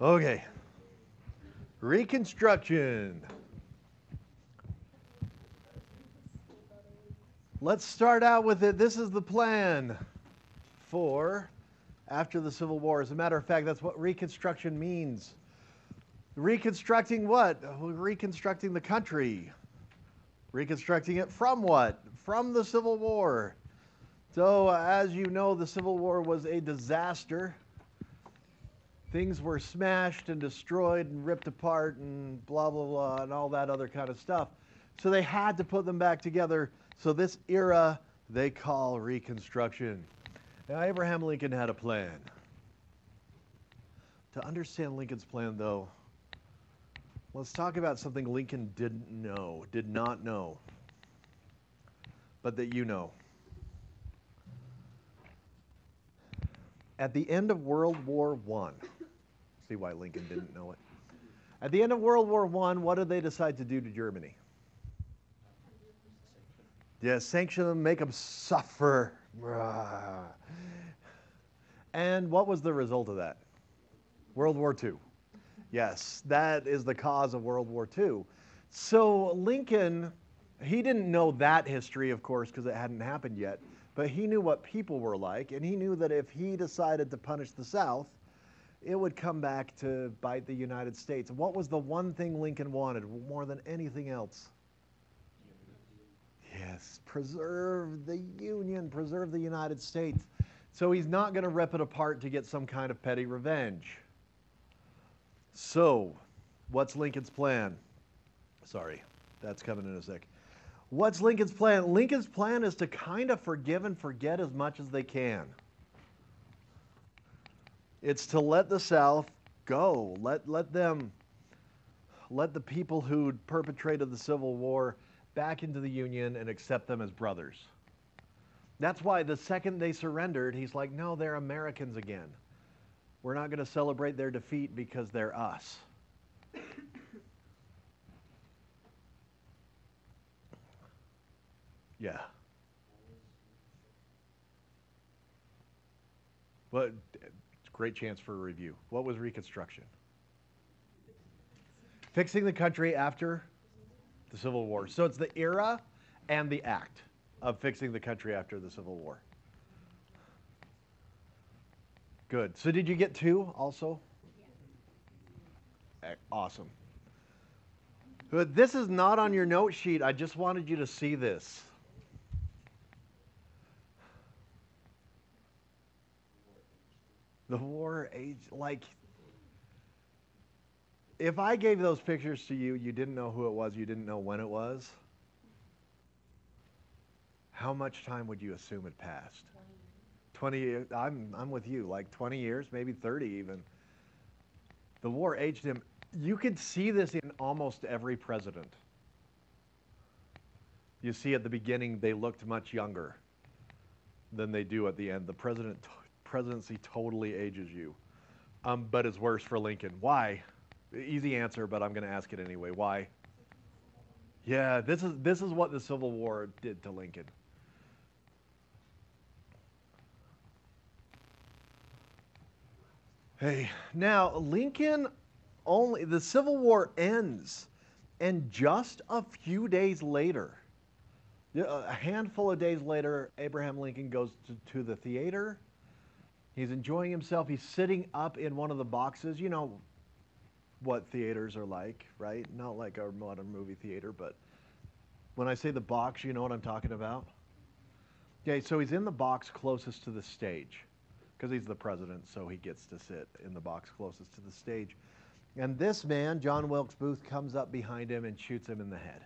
Okay. Reconstruction. Let's start out with it. This is the plan for after the Civil War. As a matter of fact, that's what Reconstruction means. Reconstructing what? Reconstructing the country. Reconstructing it from what? From the Civil War. So, as you know, the Civil War was a disaster. Things were smashed and destroyed and ripped apart and blah, blah, blah, and all that other kind of stuff. So, they had to put them back together. So, this era they call Reconstruction. Now, Abraham Lincoln had a plan. To understand Lincoln's plan, though, let's talk about something Lincoln didn't know, did not know, but that you know. At the end of World War I, see why Lincoln didn't know it. At the end of World War I, what did they decide to do to Germany? Yeah, sanction them, make them suffer. And what was the result of that? World War II. Yes, that is the cause of World War II. So Lincoln, he didn't know that history, of course, because it hadn't happened yet, but he knew what people were like, and he knew that if he decided to punish the South, it would come back to bite the United States. What was the one thing Lincoln wanted more than anything else? Yes, preserve the Union, preserve the United States. So he's not going to rip it apart to get some kind of petty revenge. So, what's Lincoln's plan? Sorry, that's coming in a sec. What's Lincoln's plan? Lincoln's plan is to kind of forgive and forget as much as they can. It's to let the South go. Let, let them, let the people who perpetrated the Civil War back into the Union and accept them as brothers. That's why the second they surrendered, he's like, no, they're Americans again. We're not going to celebrate their defeat because they're us. Yeah. Well, great chance for a review. What was Reconstruction? Fixing the country after the Civil War. So it's the era and the act of fixing the country after the Civil War. Good. So did you get two also? Yeah. Eh, awesome. But this is not on your note sheet. I just wanted you to see this. The war age, like, if I gave those pictures to you, you didn't know who it was, you didn't know when it was how much time would you assume had passed? 20 years. I'm, I'm with you, like 20 years, maybe 30 even. The war aged him. You could see this in almost every president. You see at the beginning, they looked much younger than they do at the end. The president, presidency totally ages you. Um, but it's worse for Lincoln. Why? Easy answer, but I'm going to ask it anyway. Why? Yeah, this is, this is what the Civil War did to Lincoln. Hey, now Lincoln only, the Civil War ends, and just a few days later, a handful of days later, Abraham Lincoln goes to, to the theater. He's enjoying himself. He's sitting up in one of the boxes. You know what theaters are like, right? Not like our modern movie theater, but when I say the box, you know what I'm talking about? Okay, so he's in the box closest to the stage because he's the president, so he gets to sit in the box closest to the stage. And this man, John Wilkes Booth, comes up behind him and shoots him in the head.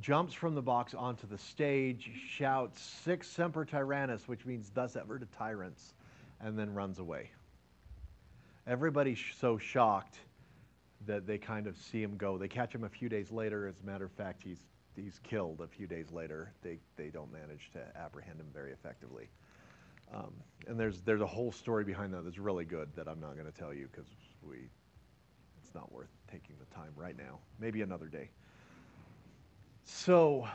Jumps from the box onto the stage, shouts, Sic semper tyrannis, which means thus ever to tyrants, and then runs away. Everybody's so shocked that they kind of see him go. They catch him a few days later. As a matter of fact, he's, he's killed a few days later. They, they don't manage to apprehend him very effectively. Um, and there's there's a whole story behind that that's really good that I'm not going to tell you because we it's not worth taking the time right now. Maybe another day. So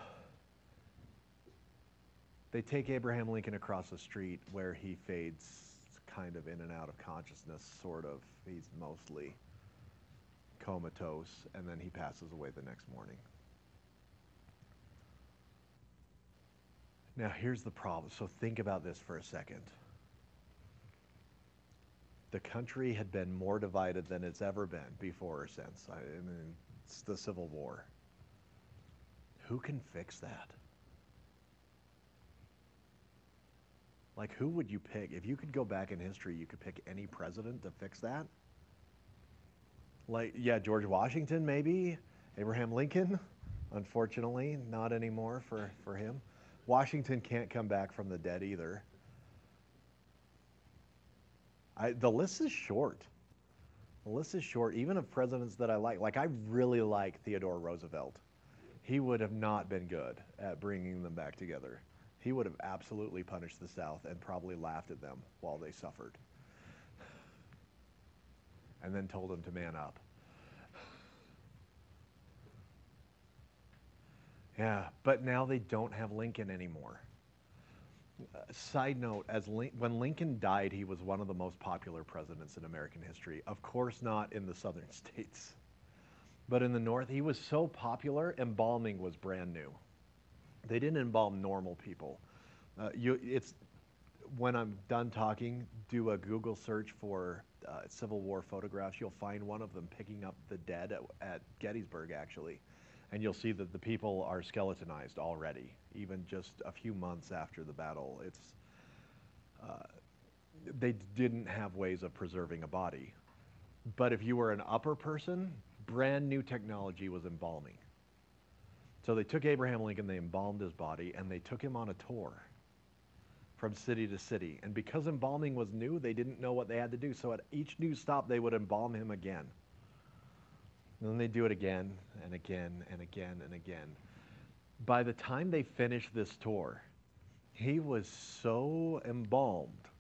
they take Abraham Lincoln across the street where he fades kind of in and out of consciousness, sort of. He's mostly comatose, and then he passes away the next morning. Now, here's the problem. So, think about this for a second. The country had been more divided than it's ever been before or since. I, mean, it's the Civil War. Who can fix that? Like, who would you pick? If you could go back in history, you could pick any president to fix that? Like, yeah, George Washington, maybe. Abraham Lincoln, unfortunately, not anymore for, for him. Washington can't come back from the dead either. I, the list is short. The list is short, even of presidents that I like. Like, I really like Theodore Roosevelt he would have not been good at bringing them back together. He would have absolutely punished the South and probably laughed at them while they suffered. And then told them to man up. Yeah, but now they don't have Lincoln anymore. Uh, side note, as Lin- when Lincoln died, he was one of the most popular presidents in American history. Of course, not in the southern states. But in the north, he was so popular, embalming was brand new. They didn't embalm normal people. Uh, you, it's when I'm done talking, do a Google search for uh, Civil War photographs. You'll find one of them picking up the dead at, at Gettysburg, actually, and you'll see that the people are skeletonized already, even just a few months after the battle. It's uh, they didn't have ways of preserving a body. But if you were an upper person, brand new technology was embalming. So they took Abraham Lincoln, they embalmed his body, and they took him on a tour from city to city. And because embalming was new, they didn't know what they had to do. So at each new stop, they would embalm him again. And then they do it again and again and again and again. By the time they finished this tour, he was so embalmed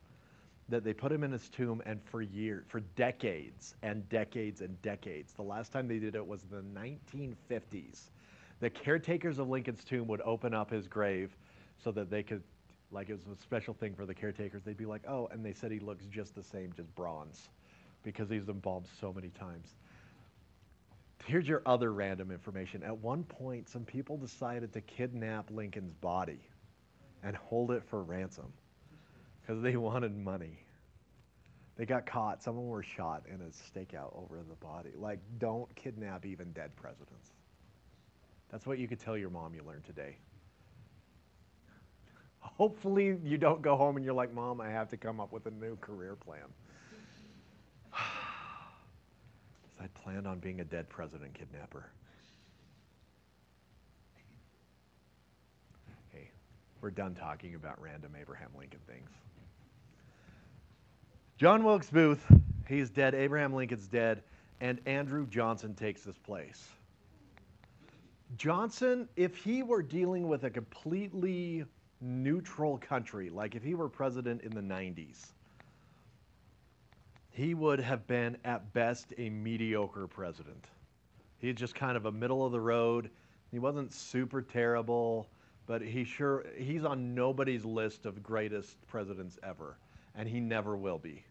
that they put him in his tomb and for years, for decades and decades and decades, the last time they did it was in the 1950s. The caretakers of Lincoln's tomb would open up his grave so that they could, like it was a special thing for the caretakers. They'd be like, oh, and they said he looks just the same, just bronze, because he's embalmed so many times. Here's your other random information. At one point, some people decided to kidnap Lincoln's body and hold it for ransom because they wanted money. They got caught. Some of them were shot in a stakeout over the body. Like, don't kidnap even dead presidents. That's what you could tell your mom you learned today. Hopefully, you don't go home and you're like, Mom, I have to come up with a new career plan. I planned on being a dead president kidnapper. Hey, we're done talking about random Abraham Lincoln things. John Wilkes Booth, he's dead. Abraham Lincoln's dead. And Andrew Johnson takes his place. Johnson, if he were dealing with a completely neutral country, like if he were president in the 90s, he would have been at best a mediocre president. He's just kind of a middle of the road. He wasn't super terrible, but he sure he's on nobody's list of greatest presidents ever, and he never will be.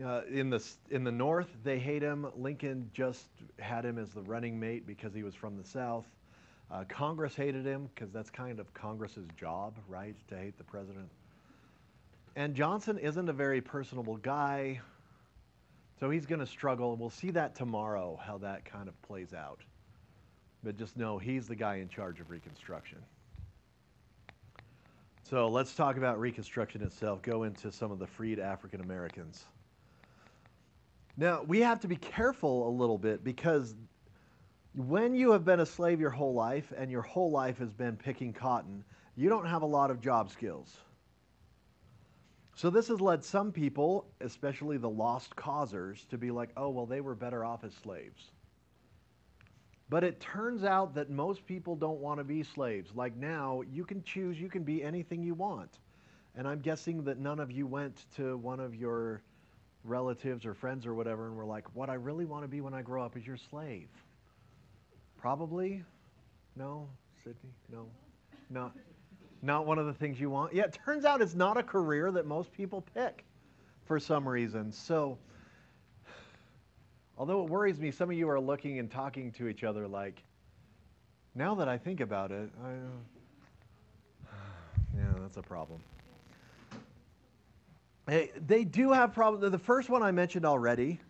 Uh, in the in the North, they hate him. Lincoln just had him as the running mate because he was from the South. Uh, Congress hated him because that's kind of Congress's job, right, to hate the president. And Johnson isn't a very personable guy, so he's going to struggle. We'll see that tomorrow, how that kind of plays out. But just know he's the guy in charge of Reconstruction. So let's talk about Reconstruction itself. Go into some of the freed African Americans. Now, we have to be careful a little bit because when you have been a slave your whole life and your whole life has been picking cotton, you don't have a lot of job skills. So this has led some people, especially the lost causers, to be like, oh, well, they were better off as slaves. But it turns out that most people don't want to be slaves. Like now, you can choose, you can be anything you want. And I'm guessing that none of you went to one of your relatives or friends or whatever, and we're like, what I really want to be when I grow up is your slave. Probably? No? Sydney? No? Not, not one of the things you want? Yeah, it turns out it's not a career that most people pick. for some reason. So, although it worries me, some of you are looking and talking to each other like, now that I think about it, I, yeah, that's a problem. Hey, they do have problems. The first one I mentioned already,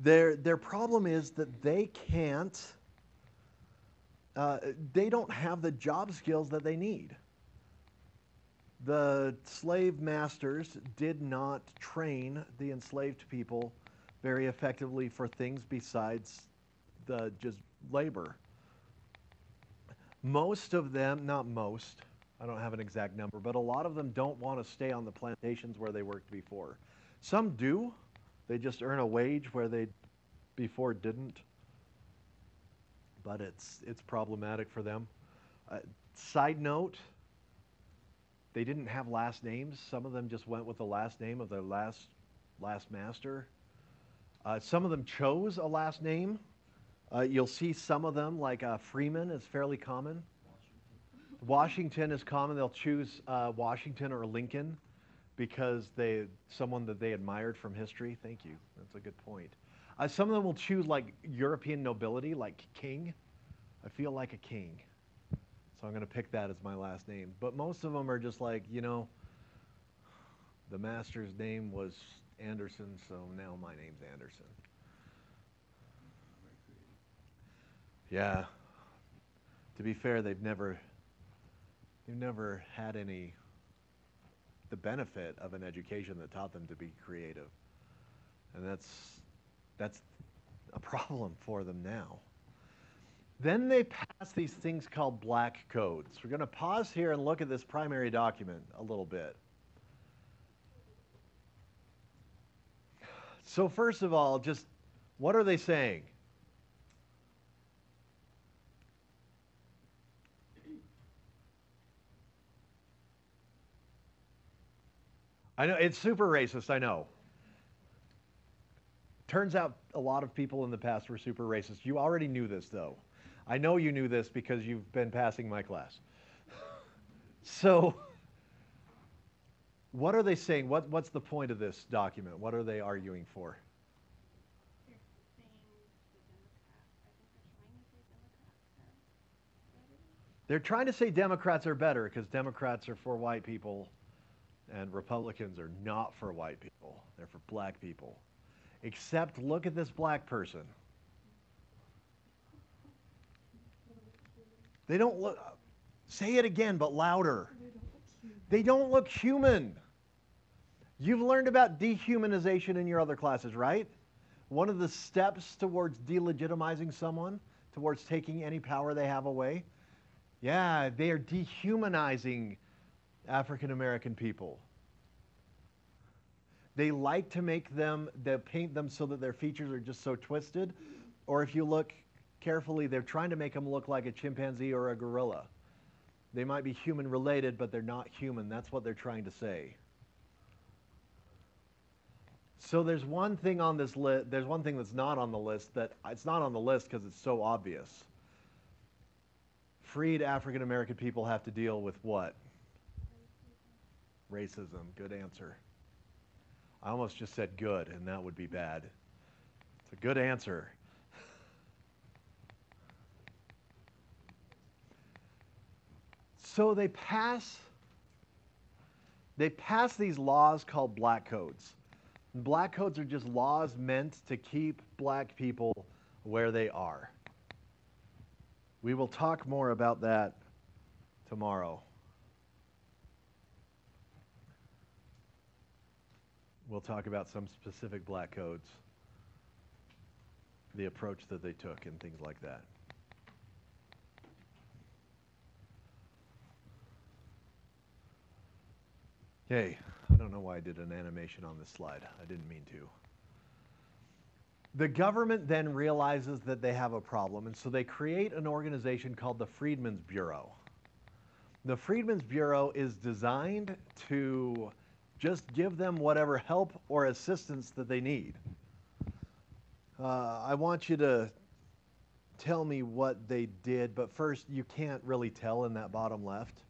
their, their problem is that they can't, uh, they don't have the job skills that they need. The slave masters did not train the enslaved people very effectively for things besides the just labor. Most of them, not most, I don't have an exact number, but a lot of them don't want to stay on the plantations where they worked before. Some do. They just earn a wage where they before didn't. But it's it's problematic for them. Uh, side note, they didn't have last names. Some of them just went with the last name of their last last master. Uh, some of them chose a last name. Uh, you'll see some of them, like uh, Freeman, is fairly common. Washington is common. They'll choose uh, Washington or Lincoln because they someone that they admired from history. Thank you. That's a good point. Uh, some of them will choose like European nobility, like king. I feel like a king, so I'm going to pick that as my last name. But most of them are just like you know. The master's name was Anderson, so now my name's Anderson. Yeah. To be fair, they've never they've never had any the benefit of an education that taught them to be creative. And that's that's a problem for them now. Then they pass these things called black codes. We're going to pause here and look at this primary document a little bit. So, first of all, just what are they saying? I know it's super racist, I know. Turns out a lot of people in the past were super racist. You already knew this, though. I know you knew this because you've been passing my class. so, what are they saying? What, what's the point of this document? What are they arguing for? They're trying to say Democrats are better because Democrats are for white people and Republicans are not for white people. They're for black people. Except look at this black person. They don't look, say it again, but louder. They don't look human. You've learned about dehumanization in your other classes, right? One of the steps towards delegitimizing someone, towards taking any power they have away. Yeah, they are dehumanizing African American people. They like to make them, they paint them so that their features are just so twisted. Or if you look carefully, they're trying to make them look like a chimpanzee or a gorilla. They might be human related, but they're not human. That's what they're trying to say. So there's one thing on this list, there's one thing that's not on the list that it's not on the list because it's so obvious. Freed African American people have to deal with what? Racism. Good answer. I almost just said good, and that would be bad. It's a good answer. So they pass they pass these laws called black codes. Black codes are just laws meant to keep black people where they are. We will talk more about that tomorrow. We'll talk about some specific black codes, the approach that they took, and things like that. Okay, I don't know why I did an animation on this slide. I didn't mean to. The government then realizes that they have a problem, and so they create an organization called the Freedmen's Bureau. The Freedmen's Bureau is designed to just give them whatever help or assistance that they need. Uh, I want you to tell me what they did, but first, you can't really tell in that bottom left.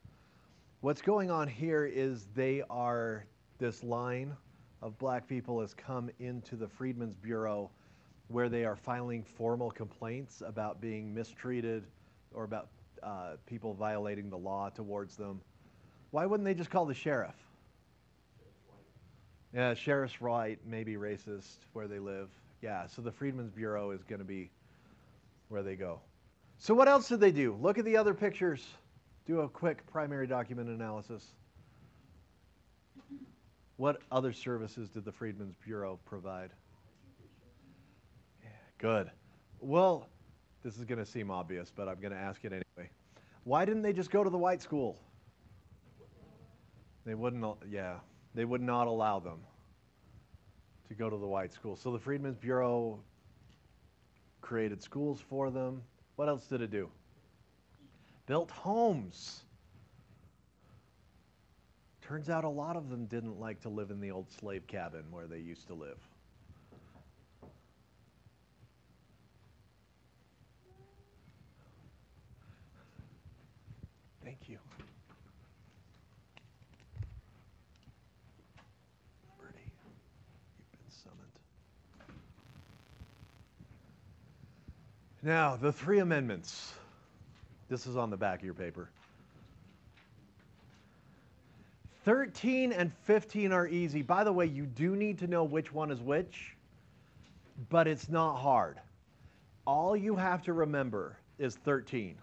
What's going on here is they are this line of black people has come into the Freedmen's Bureau where they are filing formal complaints about being mistreated or about uh, people violating the law towards them. Why wouldn't they just call the sheriff? Yeah, sheriff's right, maybe racist where they live. Yeah, so the Freedmen's Bureau is going to be where they go. So what else did they do? Look at the other pictures. Do a quick primary document analysis. What other services did the Freedmen's Bureau provide? Yeah, good. Well, this is going to seem obvious, but I'm going to ask it anyway. Why didn't they just go to the white school? They wouldn't, yeah, they would not allow them to go to the white school. So the Freedmen's Bureau created schools for them. What else did it do? Built homes. Turns out a lot of them didn't like to live in the old slave cabin where they used to live. Thank you. Bertie, you've been summoned. Now, the three amendments. This is on the back of your paper. 13 and 15 are easy. By the way, you do need to know which one is which, but it's not hard. All you have to remember is 13.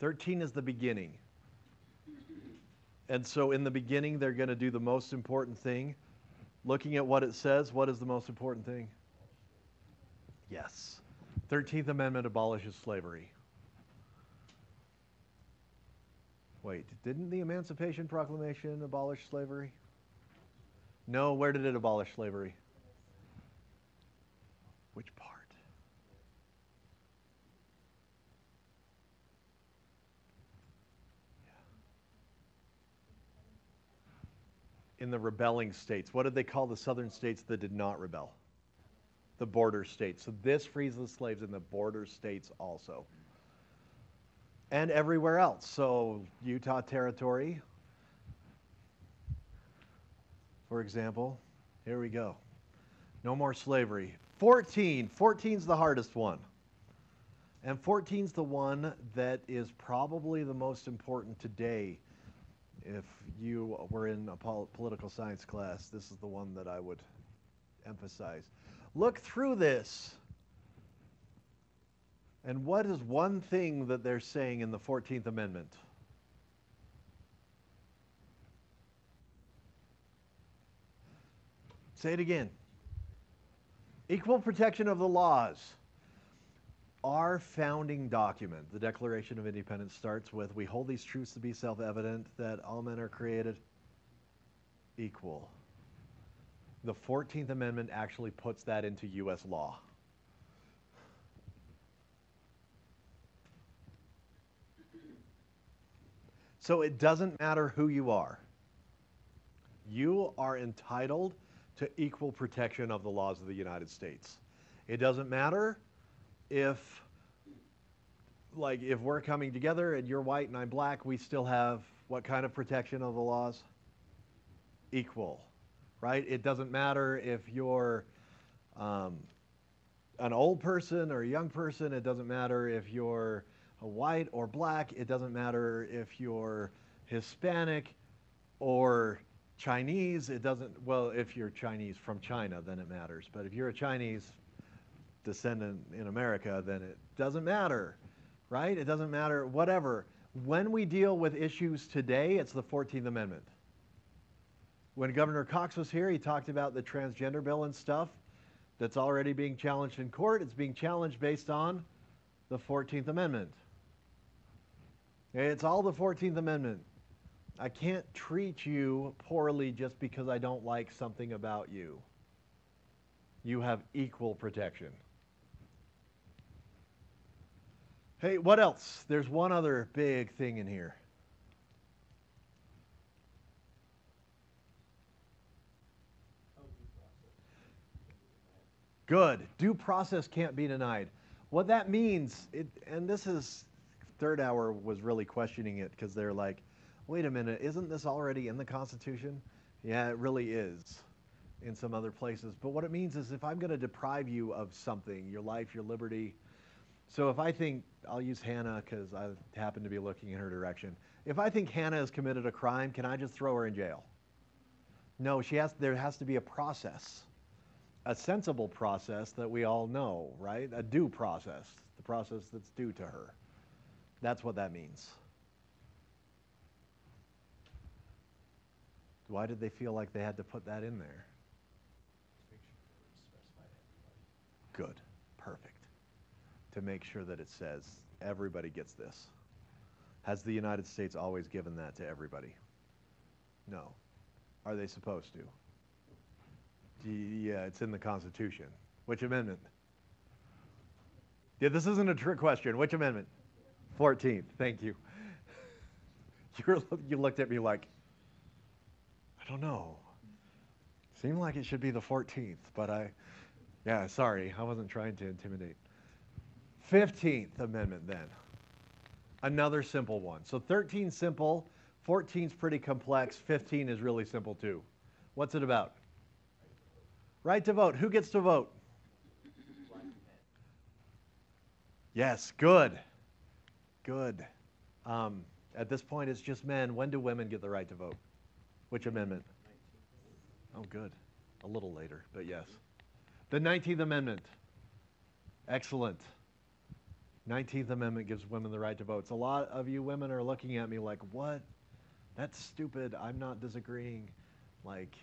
13 is the beginning. And so in the beginning, they're going to do the most important thing. Looking at what it says, what is the most important thing? Yes. 13th Amendment abolishes slavery. Wait, didn't the Emancipation Proclamation abolish slavery? No, where did it abolish slavery? Which part? In the rebelling states. What did they call the southern states that did not rebel? The border states. So this frees the slaves in the border states also and everywhere else. So, Utah Territory, for example, here we go. No more slavery. 14. 14 is the hardest one. And 14 is the one that is probably the most important today. If you were in a pol- political science class, this is the one that I would emphasize. Look through this. And what is one thing that they're saying in the 14th Amendment? Say it again. Equal protection of the laws. Our founding document, the Declaration of Independence, starts with We hold these truths to be self evident that all men are created equal. The 14th Amendment actually puts that into U.S. law. So it doesn't matter who you are. You are entitled to equal protection of the laws of the United States. It doesn't matter if like if we're coming together and you're white and I'm black, we still have what kind of protection of the laws? Equal, right? It doesn't matter if you're um, an old person or a young person. It doesn't matter if you're white or black. It doesn't matter if you're Hispanic or Chinese. It doesn't, well, if you're Chinese from China, then it matters. But if you're a Chinese descendant in America, then it doesn't matter, right? It doesn't matter, whatever. When we deal with issues today, it's the 14th Amendment. When Governor Cox was here, he talked about the transgender bill and stuff that's already being challenged in court. It's being challenged based on the 14th Amendment. It's all the 14th Amendment. I can't treat you poorly just because I don't like something about you. You have equal protection. Hey, what else? There's one other big thing in here. Good. Due process can't be denied. What that means, it, and this is third hour was really questioning it because they're like, wait a minute, isn't this already in the Constitution? Yeah, it really is. in some other places. But what it means is if I'm going to deprive you of something, your life, your liberty. So if I think, I'll use Hannah because I happen to be looking in her direction. If I think Hannah has committed a crime, can I just throw her in jail? No, she has, there has to be a process, a sensible process that we all know, right? A due process, the process that's due to her. That's what that means. Why did they feel like they had to put that in there? Good. Perfect. To make sure that it says everybody gets this. Has the United States always given that to everybody? No. Are they supposed to? Yeah, it's in the Constitution. Which amendment? Yeah, this isn't a trick question. Which amendment? 14th. Thank you. You're, you looked at me like, I don't know. Seemed like it should be the 14th, but I, yeah, sorry, I wasn't trying to intimidate. 15th Amendment then. Another simple one. So 13 simple, 14 is pretty complex, 15 is really simple too. What's it about? Right to vote. Who gets to vote? Yes, good. Good. Um, at this point, it's just men. When do women get the right to vote? Which amendment? Oh, good. A little later, but yes. The 19th Amendment. Excellent. 19th Amendment gives women the right to vote. So a lot of you women are looking at me like, what? That's stupid. I'm not disagreeing. Like,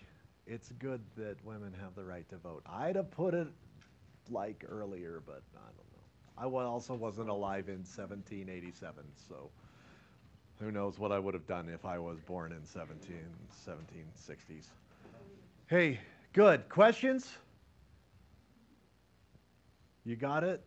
it's good that women have the right to vote. I'd have put it like earlier, but I don't know. I also wasn't alive in 1787, so who knows what I would have done if I was born in 17, 1760s. Hey, good. Questions? You got it?